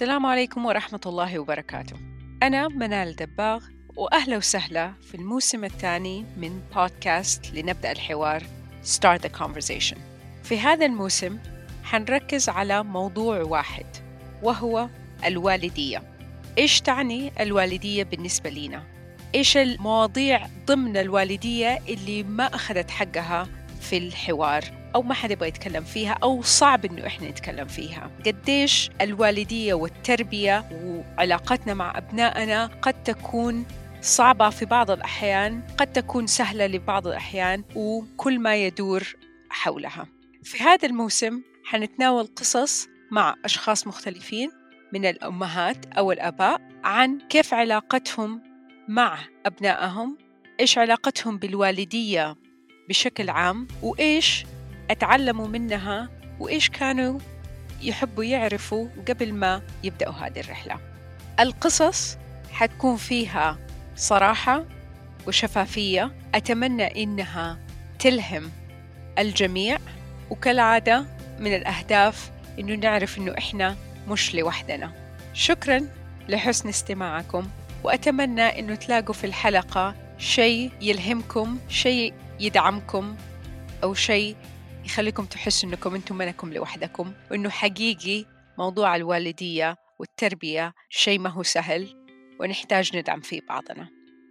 السلام عليكم ورحمة الله وبركاته. أنا منال دباغ وأهلا وسهلا في الموسم الثاني من بودكاست لنبدأ الحوار Start the Conversation. في هذا الموسم حنركز على موضوع واحد وهو الوالدية. إيش تعني الوالدية بالنسبة لنا؟ إيش المواضيع ضمن الوالدية اللي ما أخذت حقها في الحوار؟ أو ما حد يبغى يتكلم فيها أو صعب إنه إحنا نتكلم فيها. قديش الوالدية والتربية وعلاقتنا مع أبنائنا قد تكون صعبة في بعض الأحيان قد تكون سهلة لبعض الأحيان وكل ما يدور حولها. في هذا الموسم حنتناول قصص مع أشخاص مختلفين من الأمهات أو الآباء عن كيف علاقتهم مع أبنائهم إيش علاقتهم بالوالدية بشكل عام وإيش أتعلموا منها وإيش كانوا يحبوا يعرفوا قبل ما يبدأوا هذه الرحلة. القصص حتكون فيها صراحة وشفافية. أتمنى إنها تلهم الجميع. وكالعادة من الأهداف إنه نعرف إنه إحنا مش لوحدنا. شكرا لحسن استماعكم. وأتمنى إنه تلاقوا في الحلقة شيء يلهمكم شيء يدعمكم أو شيء يخليكم تحسوا إنكم أنتم منكم لوحدكم وإنه حقيقي موضوع الوالدية والتربية شيء ما هو سهل ونحتاج ندعم فيه بعضنا.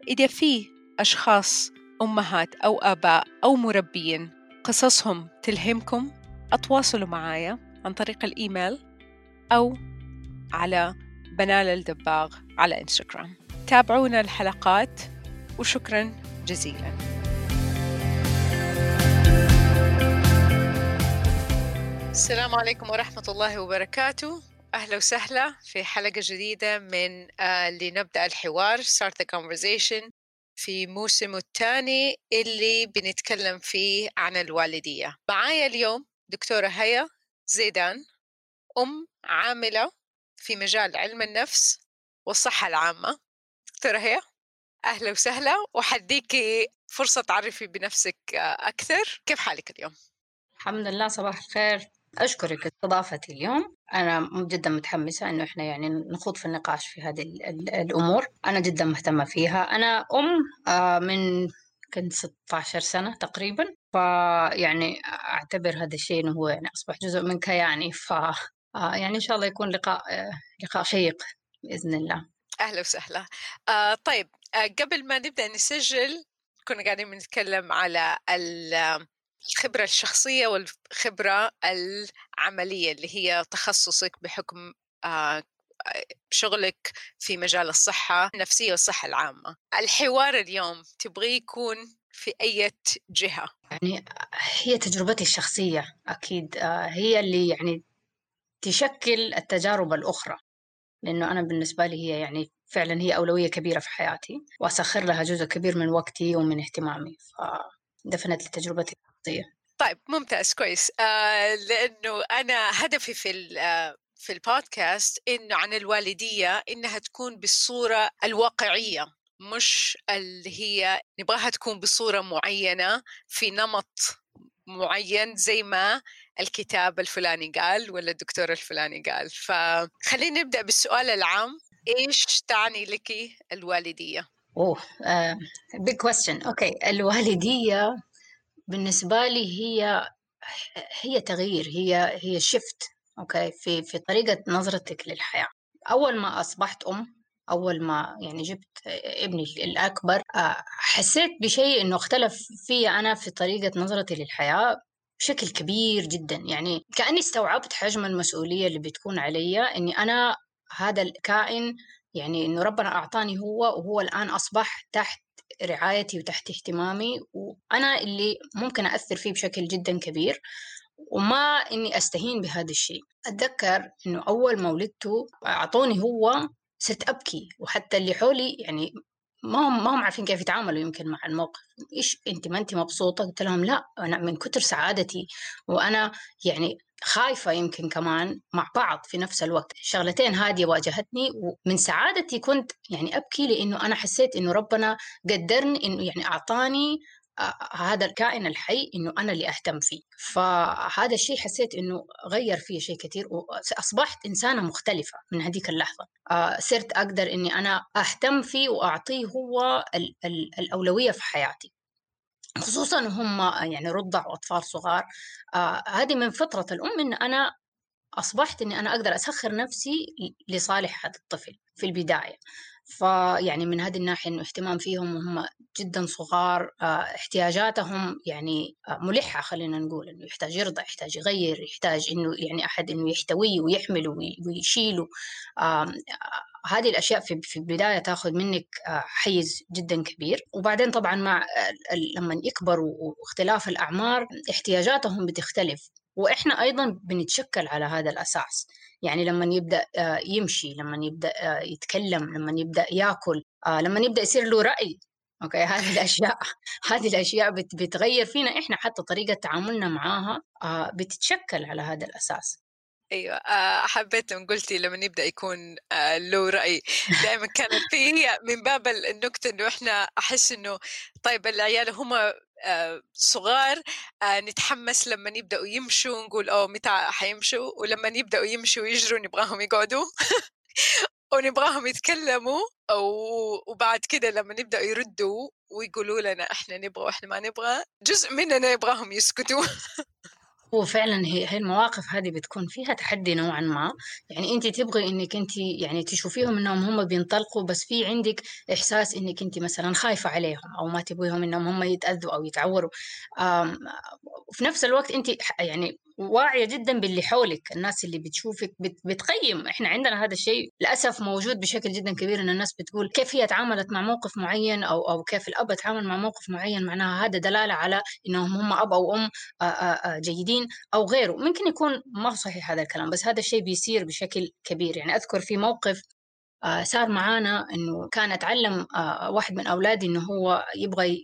إذا في أشخاص أمهات أو آباء أو مربيين قصصهم تلهمكم أتواصلوا معايا عن طريق الإيميل أو على بنال الدباغ على إنستغرام. تابعونا الحلقات وشكرا جزيلا. السلام عليكم ورحمة الله وبركاته. أهلا وسهلا في حلقة جديدة من آه لنبدأ الحوار Start the Conversation في موسمه الثاني اللي بنتكلم فيه عن الوالدية. معايا اليوم دكتورة هيا زيدان أم عاملة في مجال علم النفس والصحة العامة. دكتورة هيا أهلا وسهلا. وحديكي فرصة تعرفي بنفسك أكثر. كيف حالك اليوم؟ الحمد لله صباح الخير. أشكرك استضافتي اليوم. أنا جدا متحمسة إنه إحنا يعني نخوض في النقاش في هذه الأمور. أنا جدا مهتمة فيها. أنا أم من كنت 16 سنة تقريبا. فيعني أعتبر هذا الشيء إنه هو يعني أصبح جزء من كياني ف يعني إن شاء الله يكون لقاء لقاء شيق بإذن الله. أهلا وسهلا. آه طيب آه قبل ما نبدأ نسجل كنا قاعدين بنتكلم على الخبرة الشخصية والخبرة العملية اللي هي تخصصك بحكم آه شغلك في مجال الصحة النفسية والصحة العامة. الحوار اليوم تبغي يكون في أي جهة؟ يعني هي تجربتي الشخصية أكيد هي اللي يعني تشكل التجارب الأخرى. لأنه أنا بالنسبة لي هي يعني فعلا هي أولوية كبيرة في حياتي وأسخر لها جزء كبير من وقتي ومن اهتمامي. فدفنت لتجربتي الشخصية. طيب ممتاز كويس. آه لأنه أنا هدفي في في البودكاست إنه عن الوالدية إنها تكون بالصورة الواقعية مش اللي هي نبغاها تكون بصورة معينة في نمط معين زي ما الكتاب الفلاني قال ولا الدكتور الفلاني قال. فخلينا نبدأ بالسؤال العام إيش تعني لك الوالدية؟ oh big question okay الوالدية بالنسبة لي هي هي تغيير هي هي shift okay في في طريقة نظرتك للحياة. أول ما أصبحت أم أول ما يعني جبت ابني الأكبر حسيت بشيء إنه اختلف في أنا في طريقة نظرتي للحياة بشكل كبير جدا. يعني كأني استوعبت حجم المسؤولية اللي بتكون علي إني أنا هذا الكائن يعني إنه ربنا أعطاني هو وهو الآن أصبح تحت رعايتي وتحت اهتمامي وأنا اللي ممكن أثر فيه بشكل جدا كبير وما إني أستهين بهذا الشيء. أتذكر إنه أول ما ولدته أعطوني هو صرت أبكي وحتى اللي حولي يعني ما هم ما هم عارفين كيف يتعاملوا يمكن مع الموقف. إيش أنت ما أنت مبسوطة؟ قلت لهم لا أنا من كتر سعادتي وأنا يعني خايفة يمكن كمان مع بعض في نفس الوقت. شغلتين هذه واجهتني ومن سعادتي كنت يعني أبكي لأنه أنا حسيت إنه ربنا قدرني إنه يعني أعطاني هذا الكائن الحي إنه أنا اللي أهتم فيه. فهذا الشيء حسيت إنه غير فيه شيء كثير وأصبحت إنسانة مختلفة من هذيك اللحظة. صرت أقدر إني أنا أهتم فيه وأعطيه هو ال ال الأولوية في حياتي. خصوصا هم يعني رضع وأطفال صغار. آه هذه من فطرة الأم إن أنا أصبحت إني أنا أقدر أسخر نفسي لصالح هذا الطفل في البداية. فيعني من هذه الناحية إنه اهتمام فيهم وهم جدا صغار آه، احتياجاتهم يعني آه، ملحة خلينا نقول إنه يحتاج يرضع يحتاج يغير يحتاج إنه يعني أحد إنه يحتويه ويحمله ويشيله. هذه الأشياء في في البداية تاخذ منك آه، حيز جدا كبير. وبعدين طبعا مع لما يكبروا واختلاف الأعمار احتياجاتهم بتختلف. وإحنا أيضا بنتشكل على هذا الأساس. يعني لما يبدأ آه، يمشي لما يبدأ آه، يتكلم لما يبدأ يأكل لما يبدأ يصير له رأي. أوكي؟ هذه الأشياء هذه الأشياء بتغير فينا. إحنا حتى طريقة تعاملنا معاها بتتشكل على هذا الأساس. أيوه. آه، حبيت لما قلتي لما يبدأ يكون آه، له رأي. دائما كانت في هي من باب النكته إنه إحنا أحس إنه طيب العيال هم آه، صغار نتحمس لما يبدأوا يمشوا نقول أوه متى حيمشوا؟ ولما يبدأوا يمشوا ويجروا نبغاهم يقعدوا. ونبغاهم يتكلموا. وبعد كده لما نبدأ يردوا ويقولوا لنا إحنا نبغى وإحنا ما نبغى جزء مننا يبغاهم يسكتوا. هو فعلا هي هي المواقف هذه بتكون فيها تحدي نوعا ما. يعني أنت تبغي إنك أنت يعني تشوفيهم إنهم هم بينطلقوا بس في عندك إحساس إنك أنت مثلا خايفة عليهم أو ما تبغيهم إنهم هم يتأذوا أو يتعوروا. وفي نفس الوقت أنت يعني واعية جدا باللي حولك الناس اللي بتشوفك بتقيم. إحنا عندنا هذا الشيء للأسف موجود بشكل جدا كبير إن الناس بتقول كيف هي تعاملت مع موقف معين أو أو كيف الأب تعامل مع موقف معين معناها هذا دلالة على إنهم هم أب أو أم جيدين أو غيره. ممكن يكون ما صحيح هذا الكلام بس هذا الشيء بيصير بشكل كبير. يعني أذكر في موقف صار معانا إنه كان أتعلم واحد من أولادي إنه هو يبغى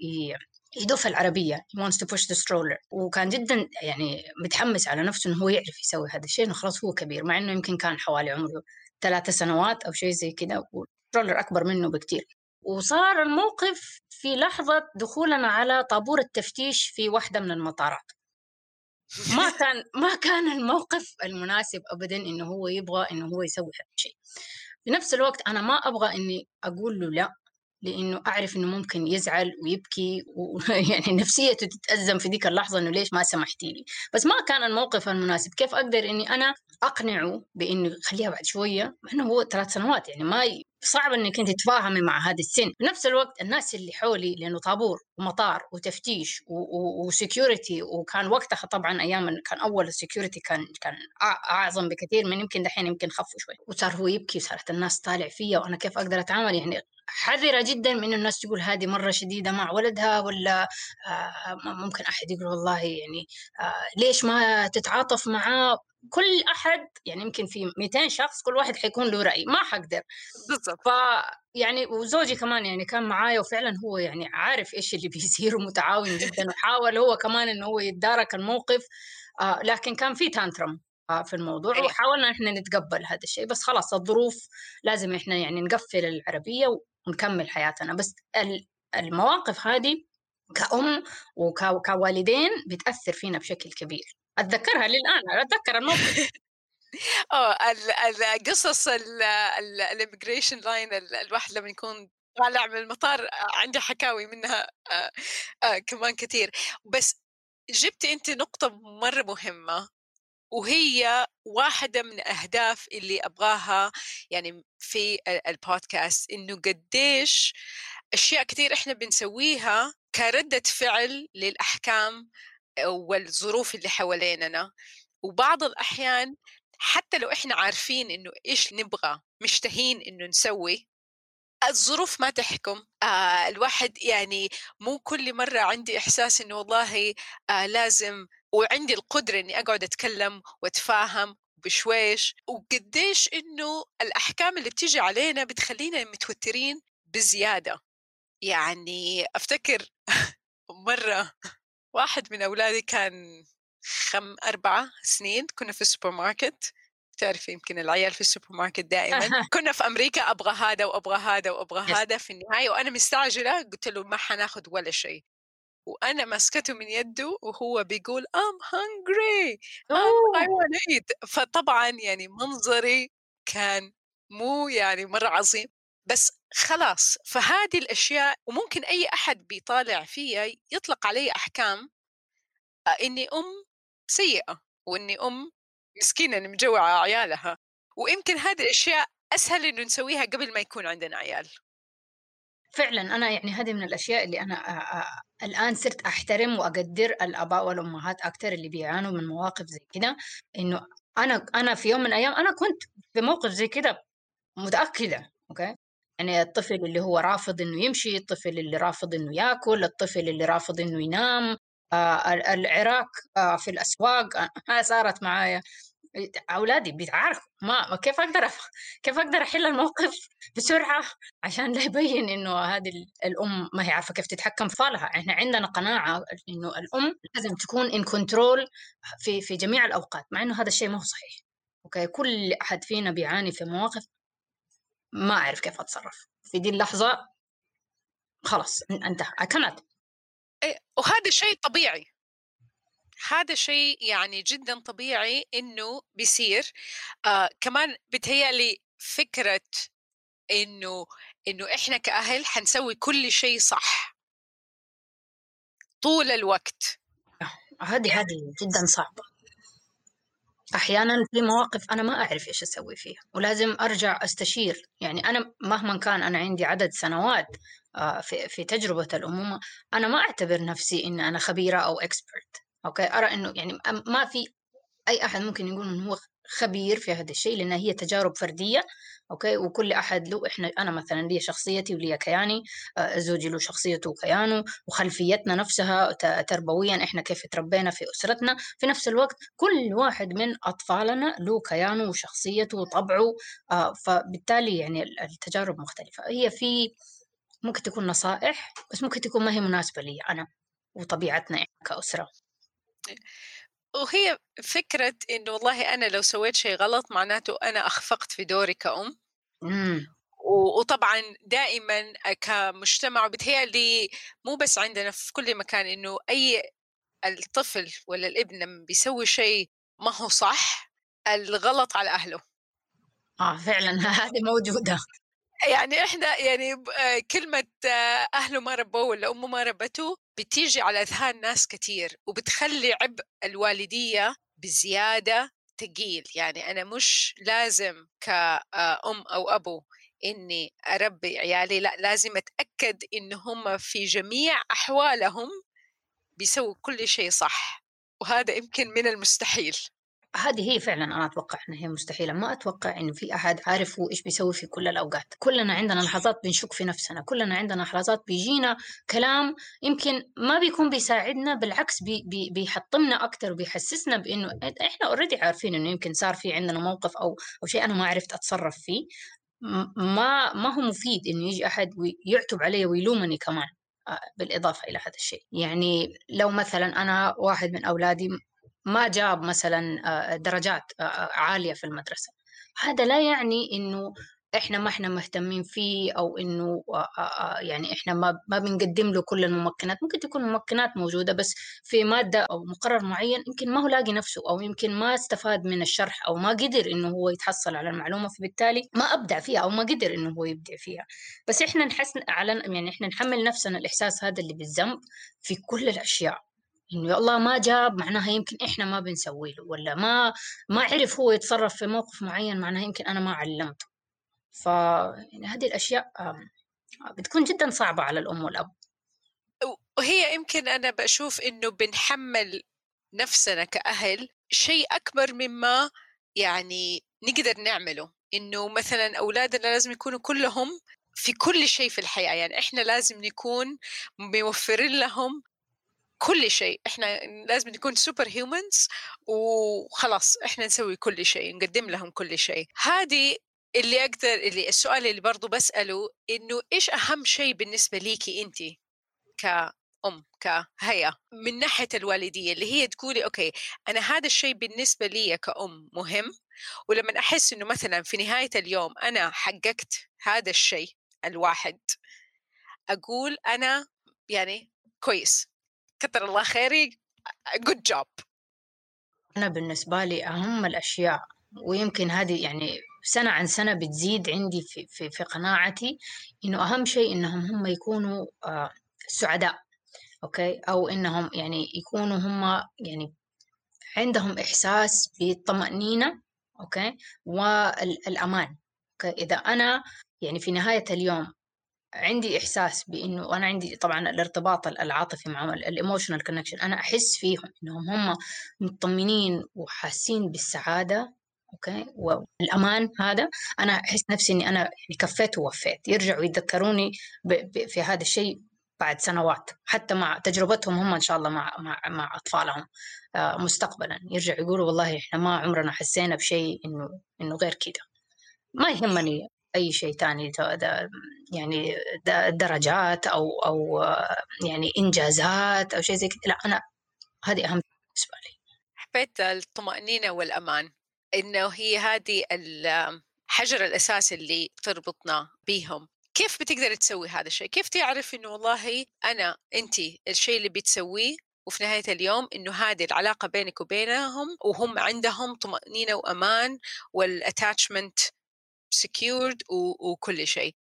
يدف العربية. He wants to push the stroller. وكان جدا يعني متحمس على نفسه إنه هو يعرف يسوي هذا الشيء إنه خلاص هو كبير مع إنه يمكن كان حوالي عمره ثلاثة سنوات أو شيء زي كذا والسترولر أكبر منه بكثير وصار الموقف في لحظة دخولنا على طابور التفتيش في واحدة من المطارات. ما كان ما كان الموقف المناسب ابدا إنه هو يبغى إنه هو يسوي هذا الشيء. في نفس الوقت أنا ما أبغى إني أقول له لا. لإنه أعرف إنه ممكن يزعل ويبكي ويعني نفسيته تتأزم في ذيك اللحظة إنه ليش ما سمحتي لي؟ بس ما كان الموقف المناسب. كيف أقدر إني أنا أقنعه بإنه خليها بعد شوية؟ مع إنه هو ثلاث سنوات يعني ما صعب إنك أنت تتفاهمي مع هذا السن. في نفس الوقت الناس اللي حولي لأنه طابور ومطار وتفتيش و security وكان وقتها طبعا أيام كان أول ال security كان كان أعظم بكثير من يمكن دحين يمكن خفوا شوي. وصار هو يبكي وصارت الناس طالع فيا وأنا كيف أقدر أتعامل؟ يعني حذرة جدا من الناس تقول هذه مرة شديدة مع ولدها ولا آه، ممكن أحد يقول والله يعني آه، ليش ما تتعاطف معاه كل أحد؟ يعني يمكن في 200 شخص كل واحد حيكون له رأي ما حقدر. بالضبط. ف يعني وزوجي كمان يعني كان معايا وفعلا هو يعني عارف إيش اللي بيصير ومتعاون جدا وحاول هو كمان إنه هو يتدارك الموقف آه لكن كان في tantrum آه في الموضوع أيوة. وحاولنا إحنا نتقبل هذا الشيء بس خلاص الظروف لازم إحنا يعني نقفل العربية ونكمل حياتنا. بس المواقف هذه كأم وكوالدين بتأثر فينا بشكل كبير. أتذكرها للآن أتذكر الموقف. آه القصص ال immigration line الواحد لما يكون طالع من المطار عندي حكاوي منها آه آه كمان كثير. بس جبتي انت نقطة مرة مهمة. وهي واحدة من الأهداف اللي أبغاها يعني في البودكاست إنه قديش أشياء كثير إحنا بنسويها كردة فعل للأحكام والظروف اللي حواليننا. وبعض الأحيان حتى لو إحنا عارفين إنه إيش نبغى مشتهين إنه نسوي الظروف ما تحكم. آه الواحد يعني مو كل مرة عندي إحساس إنه والله آه لازم وعندي القدرة إني أقعد أتكلم وأتفاهم بشويش وقديش إنه الأحكام اللي بتيجي علينا بتخلينا متوترين بزيادة. يعني أفتكر مرة واحد من أولادي كان خم أربعة سنين كنا في السوبر ماركت تعرفي يمكن العيال في السوبر ماركت دائما. كنا في أمريكا أبغى هذا وأبغى هذا وأبغى هذا في النهاية وأنا مستعجلة قلت له ما حناخذ ولا شيء. وأنا ماسكته من يده وهو بيقول want to eat فطبعا يعني منظري كان مو يعني مرة عظيم. بس خلاص فهذه الأشياء وممكن أي أحد بيطالع فيها يطلق علي أحكام إني أم سيئة وإني أم مسكينة مجوعة عيالها. ويمكن هذه الأشياء أسهل إنه نسويها قبل ما يكون عندنا عيال. فعلا أنا يعني هذه من الأشياء اللي أنا الآن صرت أحترم وأقدر الآباء والأمهات أكثر اللي بيعانوا من مواقف زي كده. إنه أنا أنا في يوم من الأيام أنا كنت في موقف زي كده متأكدة أوكي؟ يعني الطفل اللي هو رافض إنه يمشي الطفل اللي رافض إنه يأكل الطفل اللي رافض إنه ينام آه العراق آه في الأسواق آه صارت معايا. أولادي بيتعاركوا. ما كيف أقدر كيف أقدر أحل الموقف بسرعة عشان لا يبين إنه هذه الأم ما هي عارفة كيف تتحكم في طفلها إحنا عندنا قناعة إنه الأم لازم تكون in control في في جميع الأوقات مع إنه هذا الشيء ما هو صحيح. okay؟ كل أحد فينا بيعاني في مواقف ما أعرف كيف أتصرف. في دي اللحظة خلاص انتهى. كانت إيه، وهذا شيء طبيعي. هذا شيء يعني جدا طبيعي إنه بيصير. آه كمان بتهيألي فكرة إنه إنه إحنا كأهل حنسوي كل شيء صح. طول الوقت. هذه هذه جدا صعبة. أحيانا في مواقف أنا ما أعرف إيش أسوي فيها ولازم أرجع أستشير. يعني أنا مهما كان أنا عندي عدد سنوات آه، في في تجربة الأمومة أنا ما أعتبر نفسي ان أنا خبيرة أو expert okay أرى إنه يعني ما في أي أحد ممكن يقول إنه هو خبير في هذا الشيء لأن هي تجارب فردية okay؟ وكل أحد له إحنا أنا مثلا لي شخصيتي ولي كياني آه، زوجي له شخصيته وكيانه وخلفيتنا نفسها تربويا إحنا كيف تربينا في أسرتنا. في نفس الوقت كل واحد من أطفالنا له كيانه وشخصيته وطبعه آه، فبالتالي يعني التجارب مختلفة. هي في ممكن تكون نصائح بس ممكن تكون ما هي مناسبة لي أنا وطبيعتنا إحنا كأسرة. وهي فكرة إنه والله أنا لو سويت شيء غلط معناته أنا أخفقت في دوري كأم. إمم. وطبعا دائما كمجتمع بتهيألي مو بس عندنا في كل مكان إنه أي الطفل ولا الابن لما بيسوي شيء ما هو صح الغلط على أهله. آه فعلا هذه موجودة. يعني إحنا يعني آه، كلمة أهله ما ربوه ولا أمه ما ربته بتيجي على أذهان ناس كتير وبتخلي عبء الوالدية بزيادة تقيل. يعني أنا مش لازم كأم أو أبو إني أربي عيالي لأ لازم أتأكد إن هم في جميع أحوالهم بيسووا كل شيء صح وهذا يمكن من المستحيل. هذه هي فعلا أنا أتوقع إنها هي مستحيلة. ما أتوقع انه في أحد عارف هو إيش بيسوي في كل الأوقات. كلنا عندنا لحظات بنشك في نفسنا. كلنا عندنا لحظات بيجينا كلام يمكن ما بيكون بيساعدنا بالعكس بي بي بيحطمنا أكثر وبيحسسنا بإنه إحنا already عارفين إنه يمكن صار في عندنا موقف أو أو شيء أنا ما عرفت أتصرف فيه. ما ما هو مفيد إنه يجي أحد ويعتب علي ويلومني كمان آه، بالإضافة إلى هذا الشيء. يعني لو مثلا أنا واحد من أولادي ما جاب مثلا آه، درجات آه، آه، عالية في المدرسة. هذا لا يعني إنه إحنا ما إحنا مهتمين فيه أو إنه يعني إحنا ما ما بنقدم له كل الممكنات. ممكن تكون الممكنات موجودة بس في مادة أو مقرر معين يمكن ما هو لاقي نفسه أو يمكن ما استفاد من الشرح أو ما قدر إنه هو يتحصل على المعلومة فبالتالي ما أبدع فيها أو ما قدر إنه هو يبدع فيها. بس إحنا نحس على يعني إحنا نحمل نفسنا الإحساس هذا اللي بالذنب في كل الأشياء. إنه الله ما جاب معناها يمكن إحنا ما بنسوي له ولا ما ما عرف هو يتصرف في موقف معين معناها يمكن أنا ما علمته. ف يعني هذه الأشياء بتكون جدا صعبة على الأم والأب. وهي يمكن أنا بشوف إنه بنحمل نفسنا كأهل شيء أكبر مما يعني نقدر نعمله. إنه مثلا أولادنا لازم يكونوا كلهم في كل شيء في الحياة. يعني إحنا لازم نكون موفرين لهم كل شيء. إحنا لازم نكون super humans وخلاص إحنا نسوي كل شيء نقدم لهم كل شيء. هذه اللي أقدر اللي السؤال اللي برضو بسأله إنه إيش أهم شيء بالنسبة ليكي انت كأم كهيا من ناحية الوالدية اللي هي تقولي okay أنا هذا الشيء بالنسبة لي كأم مهم. ولما أحس إنه مثلا في نهاية اليوم أنا حققت هذا الشيء الواحد أقول أنا يعني كويس. كثر الله خيري good job أنا بالنسبة لي أهم الأشياء ويمكن هذه يعني سنة عن سنة بتزيد عندي في, في, في قناعتي إنه أهم شيء إنهم هم يكونوا آه سعداء okay؟ أو إنهم يعني يكونوا هم يعني عندهم إحساس بالطمأنينة okay؟ والأمان okay؟ إذا أنا يعني في نهاية اليوم عندي إحساس بإنه أنا عندي طبعا الارتباط العاطفي معهم ال emotional connection أنا أحس فيهم إنهم هم مطمنين وحاسين بالسعادة okay؟ والأمان هذا أنا أحس نفسي إني أنا يعني كفيت ووفيت. يرجعوا يتذكروني في هذا الشيء بعد سنوات. حتى مع تجربتهم هم إن شاء الله مع مع مع أطفالهم آه، مستقبلا. يرجعوا يقولوا والله إحنا ما عمرنا حسينا بشيء انه إنه غير كذا ما يهمني أي شيء ثاني يعني درجات أو أو يعني إنجازات أو شيء زي كذا. لا أنا هذه أهم بالنسبة لي. حبيت الطمأنينة والأمان إنه هي هذه الحجر الأساسي اللي تربطنا بيهم. كيف بتقدر تسوي هذا الشيء؟ كيف تعرف إنه والله أنا انت الشيء اللي بتسويه وفي نهاية اليوم إنه هذه العلاقة بينك وبينهم وهم عندهم طمأنينة وأمان وال attachment secured وكل شيء.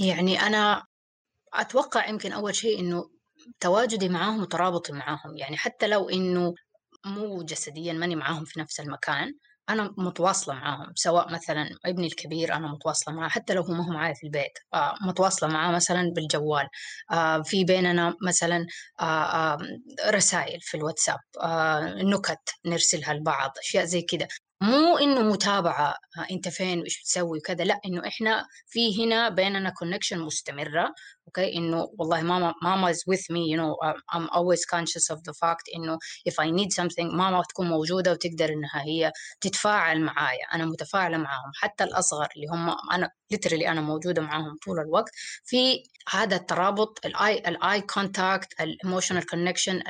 يعني أنا أتوقع يمكن أول شيء إنه تواجدي معاهم وترابطي معاهم. يعني حتى لو إنه مو جسديا ماني معاهم في نفس المكان أنا متواصلة معاهم. سواء مثلا ابني الكبير أنا متواصلة معاه حتى لو هو ما هو معايا في البيت آه متواصلة معاه مثلا بالجوال. آه في بيننا مثلا آه رسائل في الواتساب نكت نرسلها لبعض أشياء زي كده. مو إنه متابعة آه، أنت فين وإيش بتسوي وكذا لأ إنه إحنا في هنا بيننا connection مستمرة. okay إنه والله ماما ماما is with me you know I'm always conscious of the fact إنه if I need something ماما تكون موجودة وتقدر إنها هي تتفاعل معايا. أنا متفاعلة معاهم. حتى الأصغر اللي هم أنا literally أنا موجودة معاهم طول الوقت. في هذا الترابط ال eye ال eye contact ال emotional connection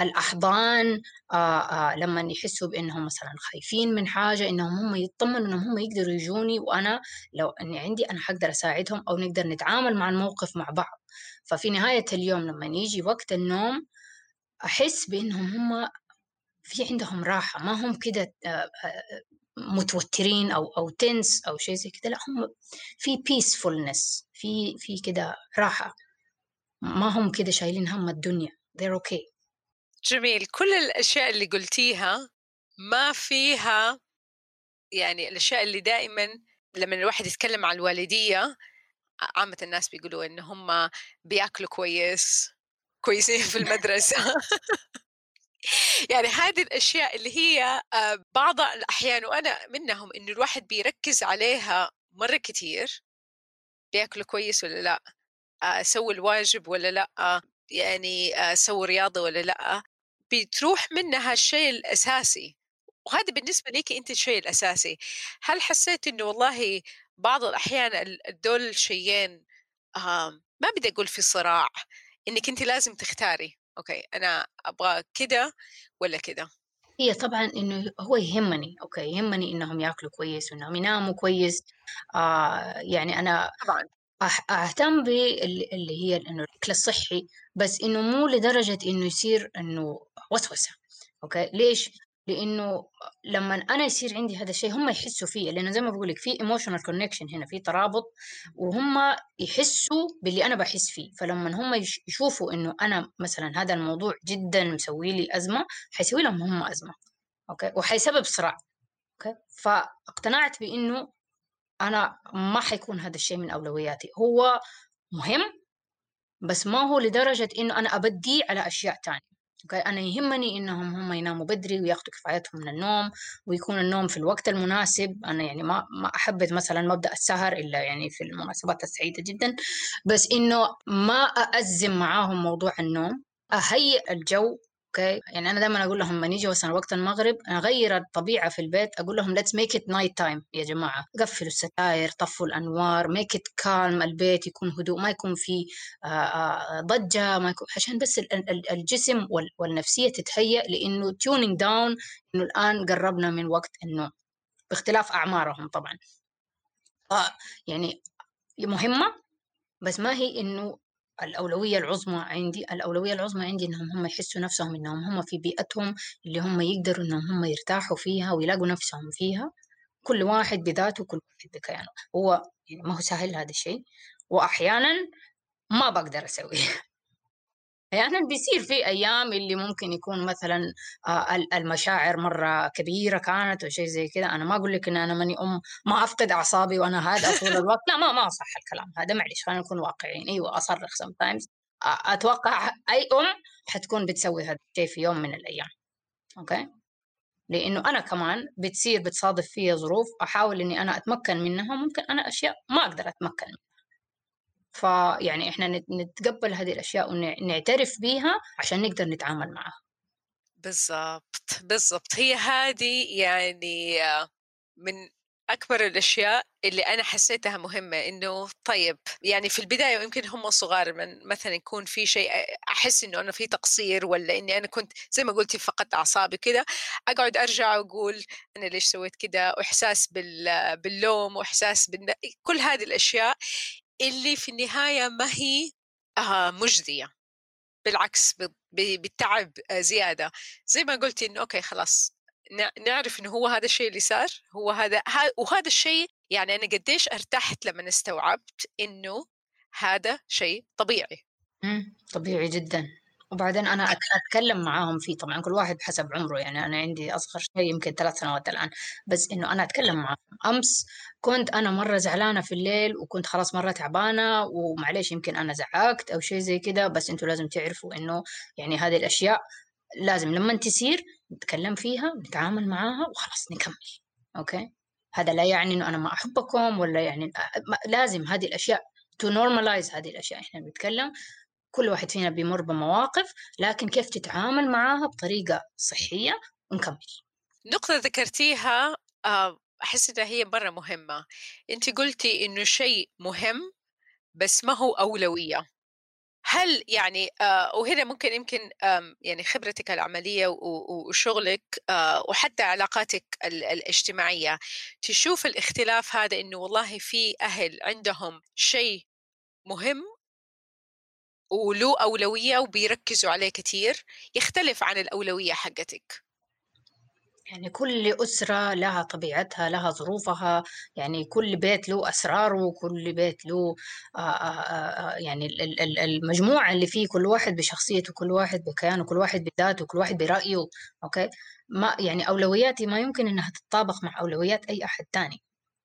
الأحضان آآ آآ لما يحسوا بإنهم مثلا خايفين من حاجة إنهم هم يطمنوا إنهم هم يقدروا يجوني وأنا لو إني عندي أنا حقدر أساعدهم أو نقدر نتعامل مع الموقف مع بعض. ففي نهاية اليوم لما يجي وقت النوم أحس بإنهم هم في عندهم راحة ما هم كده آه، متوترين أو أو tense أو شيء زي كده لا هم في بيسفولنس في في كده راحة. ما هم كده شايلين هم الدنيا they're okay. جميل. كل الأشياء اللي قلتيها ما فيها يعني الأشياء اللي دائما لما الواحد يتكلم عن الوالدية عامة الناس بيقولوا إن هم بيأكلوا كويس كويسين في المدرسة. يعني هذه الأشياء اللي هي آه، بعض الأحيان وأنا منهم انه الواحد بيركز عليها مرة كثير بياكلوا كويس ولا لأ آه، سووا الواجب ولا لأ يعني آه، سووا رياضة ولا لأ بتروح منها الشيء الأساسي. وهذا بالنسبة لك أنت الشيء الأساسي. هل حسيت إنه والله بعض الأحيان دول الشيئين ما بدي أقول في صراع إنك انت لازم تختاري. okay أنا أبغى كده ولا كده؟ هي طبعا إنه هو يهمني okay يهمني إنهم يأكلوا كويس وإنهم يناموا كويس. آه يعني أنا طبعا. أهتم باللي هي إنه الأكل الصحي بس إنه مو لدرجة إنه يصير إنه وسوسة. okay ليش؟ لأنه لما أنا يصير عندي هذا الشيء هم يحسوا فيه لأنه زي ما بقول لك في emotional connection هنا في ترابط وهم يحسوا باللي أنا بحس فيه. فلما هم يشوفوا إنه أنا مثلا هذا الموضوع جدا مسوي لي أزمة حيسوي لهم هم أزمة. okay؟ وحيسبب صراع. okay؟ فاقتنعت بإنه أنا ما حيكون هذا الشيء من أولوياتي. هو مهم بس ما هو لدرجة إنه أنا أبديه على أشياء ثانية أنا يهمني إنهم هم يناموا بدري وياخذوا كفايتهم من النوم ويكون النوم في الوقت المناسب. أنا يعني ما ما أحبذ مثلا مبدأ السهر إلا يعني في المناسبات السعيدة جدا. بس إنه ما أأزم معاهم موضوع النوم أهيئ الجو okay؟ يعني أنا دائما أقول لهم لما نيجي مثلا وقت المغرب أغير الطبيعة في البيت أقول لهم let's make it night time يا جماعة قفلوا الستاير طفوا الأنوار make it calm البيت يكون هدوء ما يكون في آه، آه، ضجة ما يكون عشان بس الجسم والنفسية تتهيأ لإنه tuning down إنه الآن قربنا من وقت النوم باختلاف أعمارهم طبعا. يعني مهمة بس ما هي إنه الأولوية العظمى عندي الأولوية العظمى عندي إنهم هم يحسوا نفسهم إنهم هم في بيئتهم اللي هم يقدروا إنهم هم يرتاحوا فيها ويلاقوا نفسهم فيها. كل واحد بذاته كل واحد بكيانه. هو يعني ما هو سهل هذا الشيء. وأحيانا ما بقدر أسويه. أحيانا بيصير في أيام اللي ممكن يكون مثلا آه، المشاعر مرة كبيرة كانت أو شيء زي كذا أنا ما أقول لك إن أنا ماني أم ما أفقد أعصابي وأنا هذا طول الوقت. لا ما ما صح الكلام هذا. معلش خلينا نكون واقعيين. أيوه أصرخ times أتوقع أي أم حتكون بتسوي هذا الشيء في يوم من الأيام. okay؟ لأنه أنا كمان بتصير بتصادف فيها ظروف. أحاول إني أنا أتمكن منها. ممكن أنا أشياء ما أقدر أتمكن منها. فيعني إحنا نتقبل هذه الأشياء ونعترف بيها عشان نقدر نتعامل معها. بالضبط بالضبط. هي هذه يعني من أكبر الأشياء اللي أنا حسيتها مهمة إنه طيب يعني في البداية يمكن هم صغار من مثلا يكون في شيء أحس إنه أنا في تقصير ولا إني أنا كنت زي ما قلتي فقدت أعصابي كده أقعد أرجع وأقول أنا ليش سويت كده؟ وإحساس باللوم وإحساس بال... كل هذه الأشياء اللي في النهاية ما هي آه مجزية. بالعكس بالتعب زيادة. زي ما قلتي إنه أوكي خلاص نعرف إنه هو هذا الشيء اللي صار هو هذا وهذا الشيء يعني أنا قديش ارتحت لما استوعبت إنه هذا شيء طبيعي. طبيعي جدا. وبعدين أنا أتكلم معاهم فيه طبعا كل واحد بحسب عمره يعني أنا عندي أصغر شيء يمكن ثلاث سنوات الآن. بس إنه أنا أتكلم معاهم. أمس كنت أنا مرة زعلانة في الليل وكنت خلاص مرة تعبانة ومعليش يمكن أنا زعقت أو شيء زي كده. بس أنتوا لازم تعرفوا إنه يعني هذه الأشياء لازم لما تصير نتكلم فيها نتعامل معاها وخلاص نكمل. okay؟ هذا لا يعني إنه أنا ما أحبكم ولا يعني لازم هذه الأشياء to normalize هذه الأشياء. إحنا بنتكلم كل واحد فينا بيمر بمواقف لكن كيف تتعامل معاها بطريقة صحية ونكمل. نقطة ذكرتيها آه، أحس إنها هي مرة مهمة. أنت قلتي إنه شيء مهم بس ما هو أولوية. هل يعني آه وهنا ممكن يمكن يعني خبرتك العملية وشغلك آه وحتى علاقاتك الاجتماعية تشوف الاختلاف هذا إنه والله في أهل عندهم شيء مهم وله أولوية وبيركزوا عليه كتير يختلف عن الأولوية حقتك. يعني كل أسرة لها طبيعتها لها ظروفها يعني كل بيت له أسراره وكل بيت له آه، آه، آه، يعني المجموعة اللي فيه كل واحد بشخصيته كل واحد بكيانه كل واحد بذاته كل واحد برأيه أوكي؟ ما يعني أولوياتي ما يمكن إنها تتطابق مع أولويات أي أحد تاني.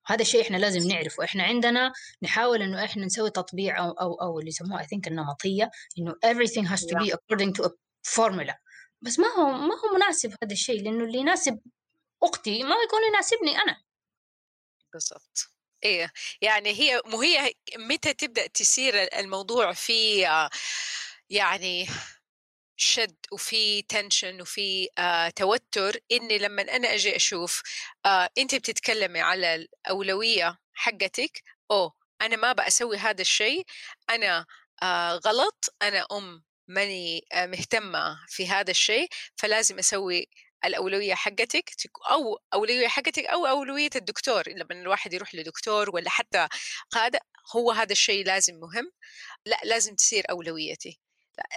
هذا الشيء إحنا لازم نعرفه. إحنا عندنا نحاول إنه إحنا نسوي تطبيع أو أو, أو اللي يسموها I think النمطية إنه everything has to be according to a formula. بس ما هو ما هو مناسب هذا الشيء لأنه اللي يناسب أختي ما يكون يناسبني أنا. بالضبط. إيه. يعني هي مو هي متى تبدأ تسير الموضوع في يعني شد وفي تنشن وفي آه توتر إني لما أنا أجي أشوف آه انت بتتكلمي على الأولوية حقتك أو أنا ما بسوي هذا الشيء أنا آه غلط أنا أم ماني مهتمة في هذا الشيء فلازم أسوي الأولوية حقتك أو أولوية حقتك أو أولوية الدكتور لما الواحد يروح لدكتور ولا حتى قادة هو هذا الشيء لازم مهم لا لازم تصير أولويتي.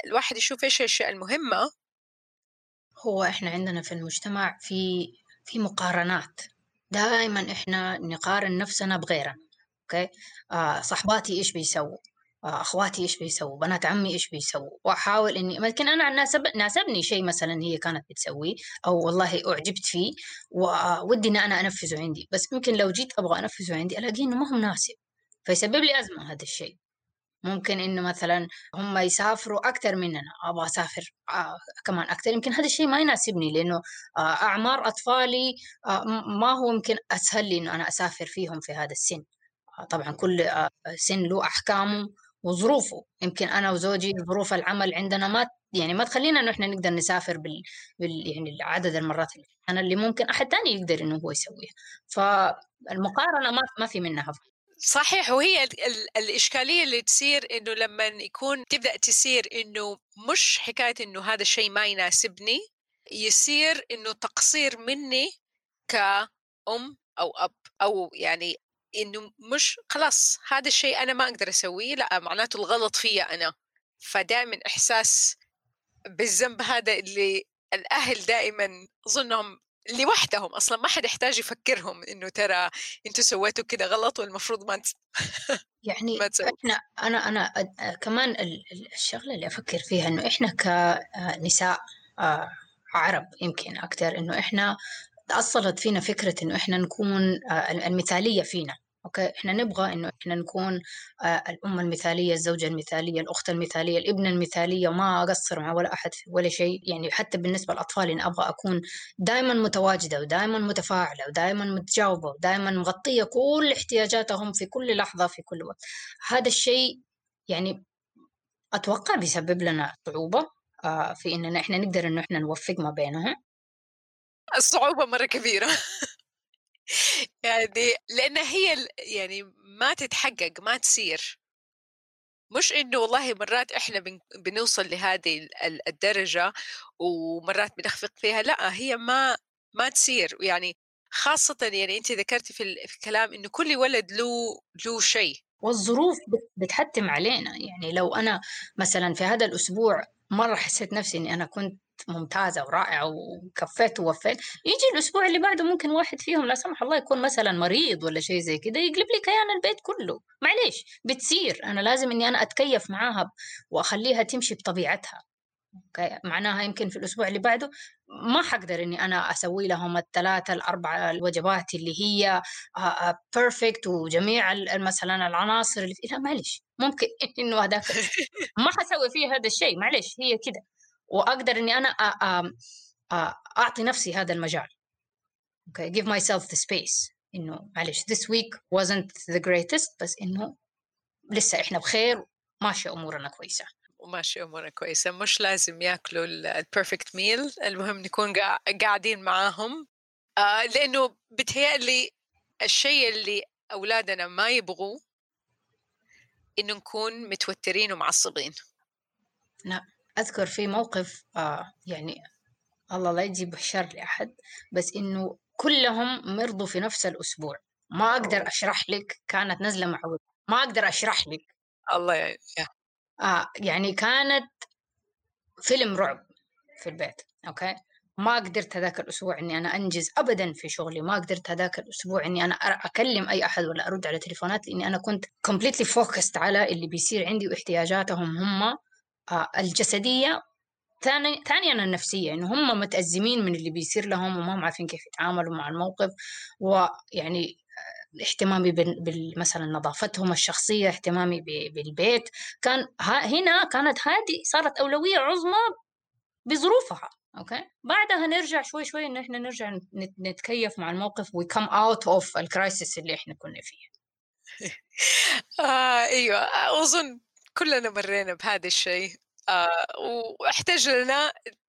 الواحد يشوف إيش الأشياء المهمة. هو إحنا عندنا في المجتمع في في مقارنات. دائما إحنا نقارن نفسنا بغيرنا أوكي؟ آه صحباتي إيش بيسووا؟ آه أخواتي إيش بيسووا؟ بنات عمي إيش بيسووا؟ وأحاول إني لكن أنا ناسب ناسبني شيء مثلا هي كانت بتسويه أو والله أعجبت فيه وودي إن أنا أنفذه عندي. بس يمكن لو جيت أبغى أنفذه عندي ألاقيه إنه ما هو مناسب فيسبب لي أزمة هذا الشيء. ممكن إنه مثلا هم يسافروا أكثر مننا. أبغى أسافر آه كمان أكثر يمكن هذا الشيء ما يناسبني لأنه آه أعمار أطفالي آه ما هو يمكن أسهل لي إنه أنا أسافر فيهم في هذا السن. آه طبعا كل آه سن له أحكامه وظروفه. يمكن أنا وزوجي ظروف العمل عندنا ما يعني ما تخلينا إنه إحنا نقدر نسافر بال, بال يعني عدد المرات اللي أنا اللي ممكن أحد ثاني يقدر إنه هو يسويها. فالمقارنة ما ما في منها صحيح وهي الإشكالية اللي تصير إنه لما يكون تبدأ تصير إنه مش حكاية إنه هذا الشيء ما يناسبني يصير إنه تقصير مني كأم أو أب أو يعني إنه مش خلاص هذا الشيء أنا ما أقدر أسويه لا معناته الغلط فيا أنا. فدائما إحساس بالذنب هذا اللي الأهل دائما أظنهم لوحدهم أصلا ما حد يحتاج يفكرهم إنه ترى أنتوا سويتوا كده غلط والمفروض ما يعني ما إحنا أنا أنا كمان الشغلة اللي أفكر فيها إنه إحنا كنساء آه، عرب يمكن أكثر إنه إحنا تأصلت فينا فكرة إنه إحنا نكون آه، المثالية فينا. أوكي إحنا نبغى إنه إحنا نكون آه الام المثالية الزوجة المثالية الأخت المثالية الإبنة المثالية وما أقصر مع ولا أحد ولا شيء. يعني حتى بالنسبة للأطفال إني أبغى أكون دائما متواجدة ودائما متفاعلة ودائما متجاوبة ودائما مغطية كل احتياجاتهم في كل لحظة في كل وقت. هذا الشيء يعني أتوقع بيسبب لنا صعوبة آه في إننا إحنا نقدر إنه إحنا نوفق ما بينهم. الصعوبه مرة كبيرة. يعني لأن هي يعني ما تتحقق ما تصير. مش إنه والله مرات إحنا بنوصل لهذه الدرجة ومرات بنخفق فيها لأ هي ما ما تصير. يعني خاصة يعني أنت ذكرتي في الكلام إنه كل ولد له له شيء. والظروف بتحتم علينا. يعني لو أنا مثلا في هذا الأسبوع مرة حسيت نفسي إني أنا كنت ممتازة ورائعة وكفيت ووفيت. يجي الأسبوع اللي بعده ممكن واحد فيهم لا سمح الله يكون مثلا مريض ولا شيء زي كده يقلب لي كيان البيت كله. معليش بتصير. أنا لازم إني أنا أتكيف معاها وأخليها تمشي بطبيعتها. okay؟ معناها يمكن في الأسبوع اللي بعده ما حقدر إني أنا أسوي لهم الثلاثة الأربعة الوجبات اللي هي perfect وجميع مثلا العناصر اللي لا معلش ممكن إنه هذاك ما حسوي فيه هذا الشيء. معلش هي كده. وأقدر إني أنا أعطي نفسي هذا المجال. Okay give myself the space. إنه معلش this week wasn't the greatest بس إنه لسه إحنا بخير ماشيه أمورنا كويسة. وماشي أمورنا كويسة. مش لازم يأكلوا البيرفكت ميل المهم نكون قاعدين معاهم. آه لأنه بتهيألي الشيء اللي أولادنا ما يبغوه إنه نكون متوترين ومعصبين. نعم. أذكر في موقف آه يعني الله لا يجيب الشر لأحد بس إنه كلهم مرضوا في نفس الأسبوع. ما أقدر أشرح لك كانت نزلة معوجة ما أقدر أشرح لك. الله يعني آه يعني كانت فيلم رعب في البيت أوكي؟ ما قدرت هذاك الأسبوع إني أنا أنجز أبدا في شغلي. ما قدرت هذاك الأسبوع إني أنا أكلم أي أحد ولا أرد على تليفونات لأني أنا كنت completely focused على اللي بيصير عندي واحتياجاتهم هم آه، الجسدية. ثاني ثانيا النفسية إنه هم متأزمين من اللي بيصير لهم وما هم عارفين كيف يتعاملوا مع الموقف ويعني آه، اهتمامي مثلا نظافتهم الشخصية اهتمامي بالبيت. كان هنا كانت هذه صارت أولوية عظمى بظروفها okay؟ بعدها نرجع شوي شوي إن إحنا نرجع نتكيف مع الموقف we come out of ال crisis اللي إحنا كنا فيه. آه أيوه. أظن كلنا مرينا بهذا الشيء. آه وأحتاج لنا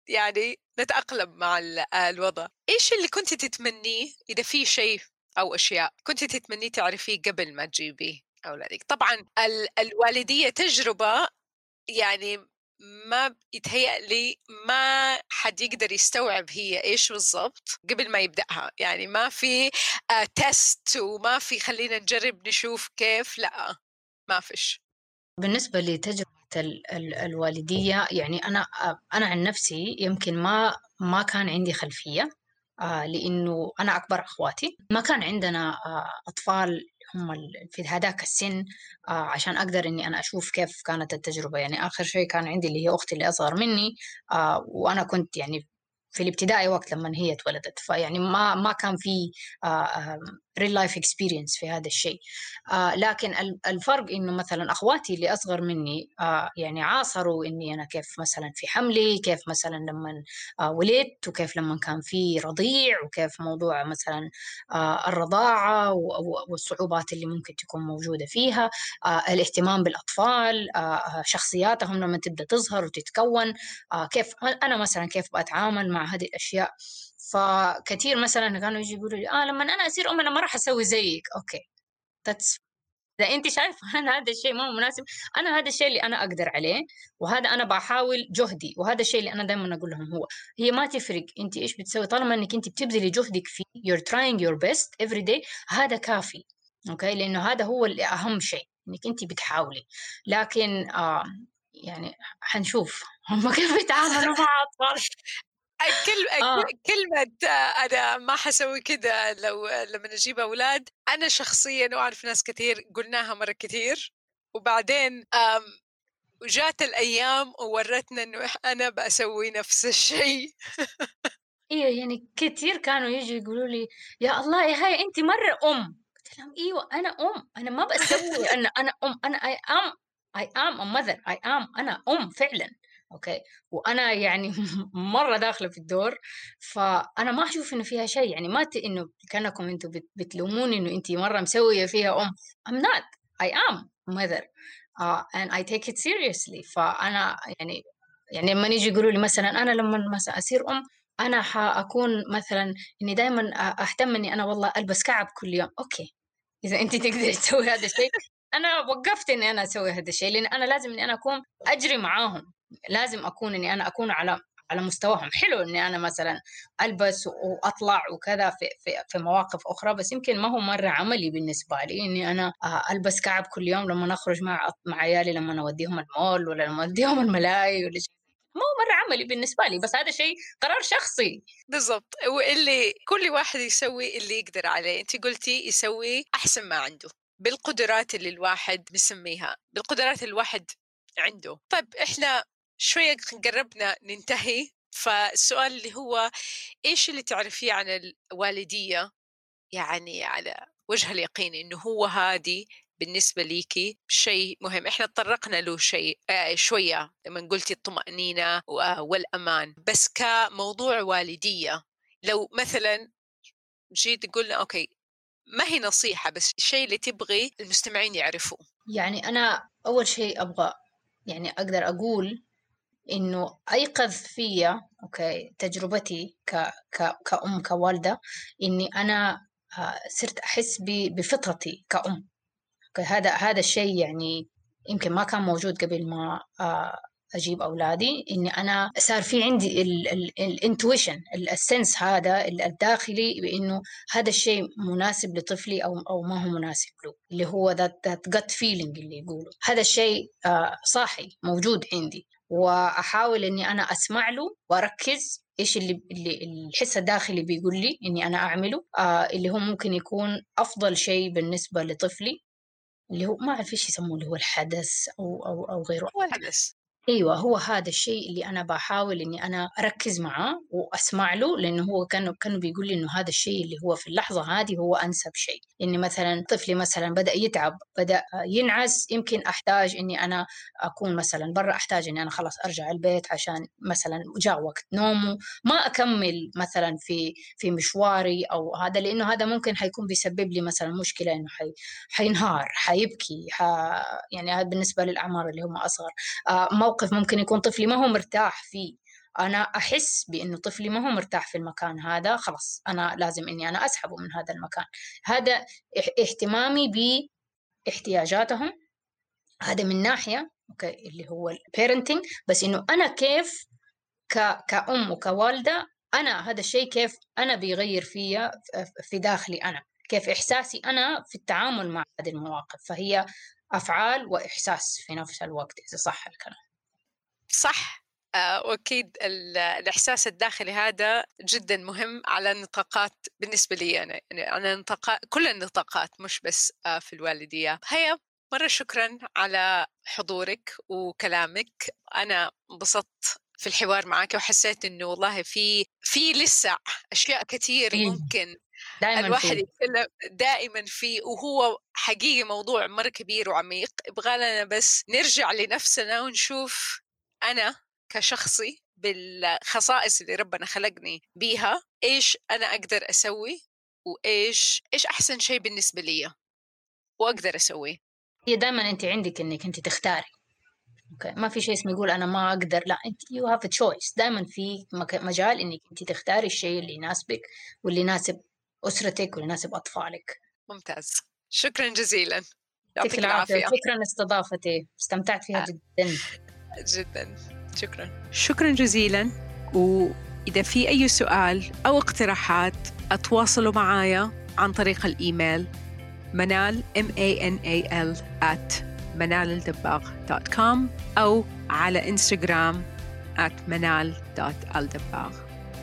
يعني نتأقلم مع الوضع. إيش اللي كنت تتمنيه إذا في شيء أو أشياء كنت تتمنيه تعرفيه قبل ما تجيبيه أولادك؟ طبعا الوالدية تجربة يعني ما يتهيأ لي ما حد يقدر يستوعب هي إيش بالضبط قبل ما يبدأها. يعني ما في آه تيست وما في خلينا نجرب نشوف كيف لا ما فيش. بالنسبة لتجربة الوالدية يعني أنا أنا عن نفسي يمكن ما ما كان عندي خلفية آه، لأنه أنا أكبر أخواتي. ما كان عندنا آه، أطفال هم في هذاك السن آه، عشان أقدر إني أنا أشوف كيف كانت التجربة. يعني آخر شيء كان عندي اللي هي أختي اللي أصغر مني وأنا كنت يعني في الابتدائي وقت لما هي اتولدت. فيعني ما ما كان في real life experience في هذا الشيء. آه لكن الفرق إنه مثلا أخواتي اللي أصغر مني آه يعني عاصروا إني أنا كيف مثلا في حملي كيف مثلا لما آه ولدت وكيف لما كان في رضيع وكيف موضوع مثلا الرضاعة والصعوبات اللي ممكن تكون موجودة فيها الاهتمام بالأطفال شخصياتهم لما تبدأ تظهر وتتكون كيف أنا مثلا كيف بتعامل مع هذه الأشياء. فكثير مثلا كانوا يجي يقولوا لي آه لما أنا اصير ام أنا ما راح أسوي زيك. okay. That's اذا أنت شايف أنا هذا الشيء ما هو مناسب. أنا هذا الشيء اللي أنا أقدر عليه وهذا أنا بحاول جهدي وهذا الشيء اللي أنا دائما أقول لهم هو. هي ما تفرق. أنت إيش بتسوي؟ طالما إنك أنت بتبذلي جهدك فيه you're trying your best every day هذا كافي. أوكي؟ لأنه هذا هو اللي أهم شيء إنك أنت بتحاولي. لكن آه يعني حنشوف. هم كيف يتعاملوا مع أطفال؟ كلمة آه. كلمة أنا ما حسوي كذا لو لما نجيب أولاد. أنا شخصيا وأعرف ناس كثير قلناها مرة كثير وبعدين وجات الأيام وورتنا إنه أنا بسوي نفس الشيء. أيوه يعني كثير كانوا يجوا يقولوا لي يا الله يا هيا انت مرة أم. قلت لهم إيوه أنا أم. أنا ما بسوي أنا أنا أم. أنا I am I am a mother I am أنا أم فعلا. okay؟ وأنا يعني مرة داخلة في الدور فأنا ما أشوف إنه فيها شيء. يعني ما. إنه كأنكم أنتم بتلوموني إنه انت مرة مسوية فيها أم. I'm not. I am mother. uh, and I take it seriously. فأنا يعني يعني لما يجي يقولوا لي مثلا أنا لما مثلا أصير أم أنا حأكون مثلا إني دائما أهتم إني أنا والله ألبس كعب كل يوم. أوكي. إذا انت تقدري تسوي هذا الشيء. أنا وقفت إني أنا أسوي هذا الشيء لأن أنا لازم إني أنا أكون أجري معاهم. لازم أكون إني أنا أكون على على مستواهم. حلو إني أنا مثلا ألبس وأطلع وكذا في في في مواقف أخرى بس يمكن ما هو مرة عملي بالنسبة لي إني أنا ألبس كعب كل يوم لما نخرج مع مع عيالي لما نوديهم المول ولا لما نوديهم الملاهي ولا ما هو مرة عملي بالنسبة لي بس هذا شيء قرار شخصي. بالضبط. واللي كل واحد يسوي اللي يقدر عليه. أنت قلتي يسوي أحسن ما عنده. بالقدرات اللي الواحد بيسميها بالقدرات اللي الواحد عنده. طيب إحنا شوية قربنا ننتهي. فالسؤال اللي هو إيش اللي تعرفيه عن الوالدية؟ يعني على وجه اليقين إنه هو هذه بالنسبة ليكي شيء مهم. إحنا تطرقنا له شيء آه شوية لما قلتي الطمأنينة والأمان. بس كموضوع والدية لو مثلا جيت قلنا okay ما هي نصيحة بس الشيء اللي تبغي المستمعين يعرفوه؟ يعني أنا أول شيء أبغى يعني أقدر أقول إنه أيقظ فيا okay تجربتي ك ك كأم كوالدة إني أنا آه، صرت أحس بفطرتي كأم. okay هذا هذا الشيء يعني يمكن ما كان موجود قبل ما آه، أجيب أولادي. إني أنا صار في عندي ال intuition ال sense هذا الداخلي بإنه هذا الشيء مناسب لطفلي أو أو ما هو مناسب له اللي هو ذات ذات gut feeling اللي يقولوا هذا الشيء آه، صاحي موجود عندي. وأحاول إني أنا أسمع له وأركز إيش اللي, اللي الحس الداخلي بيقول لي إني أنا أعمله آه اللي هو ممكن يكون أفضل شيء بالنسبة لطفلي اللي هو ما أعرف إيش يسموه اللي هو الحدث أو أو أو غيره. هو الحدث. أيوه هو هذا الشيء اللي أنا بحاول إني أنا أركز معاه وأسمع له لأنه هو كان كان بيقول لي إنه هذا الشيء اللي هو في اللحظة هذه هو أنسب شيء. إني مثلا طفلي مثلا بدأ يتعب بدأ ينعس يمكن أحتاج إني أنا أكون مثلا برا أحتاج إني أنا خلاص أرجع البيت عشان مثلا جاء وقت نومه. ما أكمل مثلا في في مشواري أو هذا لأنه هذا ممكن حيكون بيسبب لي مثلا مشكلة إنه حي حينهار حيبكي ح يعني بالنسبة للأعمار اللي هم أصغر. آه ممكن يكون طفلي ما هو مرتاح فيه. أنا أحس بأنه طفلي ما هو مرتاح في المكان هذا خلاص أنا لازم إني أنا أسحبه من هذا المكان. هذا اهتمامي باحتياجاتهم. هذا من ناحية okay اللي هو ال parenting بس إنه أنا كيف ك... كأم وكوالدة أنا هذا الشيء كيف أنا بيغير فيا في داخلي أنا. كيف إحساسي أنا في التعامل مع هذه المواقف. فهي أفعال وإحساس في نفس الوقت إذا صح الكلام. صح. آه، وأكيد الإحساس الداخلي هذا جدا مهم على النطاقات بالنسبة لي أنا. يعني على نطاقات كل النطاقات مش بس آه، في الوالدية. هيا مرة شكرا على حضورك وكلامك. أنا انبسطت في الحوار معك وحسيت إنه والله في في لسه أشياء كثير ممكن دائما الواحد يتكلم دائما فيه وهو حقيقي موضوع مره كبير وعميق. يبغى لنا بس نرجع لنفسنا ونشوف أنا كشخصي بالخصائص اللي ربنا خلقني بيها إيش أنا أقدر أسوي؟ وإيش إيش أحسن شيء بالنسبة لي وأقدر أسويه. هي دائما أنت عندك إنك أنت تختاري. okay؟ ما في شيء اسمه يقول أنا ما أقدر لا انت you have choice دائما في مجال إنك انت تختاري الشيء اللي يناسبك واللي يناسب أسرتك واللي يناسب أطفالك. ممتاز. شكرا جزيلا. يعطيك العافية. شكرا استضافتي استمتعت فيها آه. جدا. جدا. شكرا. شكرا جزيلا. وإذا في أي سؤال أو اقتراحات أتواصلوا معايا عن طريق الإيميل منال m a n a l at كوم أو على إنستغرام at الدباغ.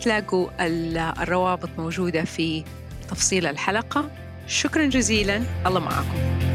تلاقوا الروابط موجودة في تفصيل الحلقة. شكرا جزيلا. الله معكم.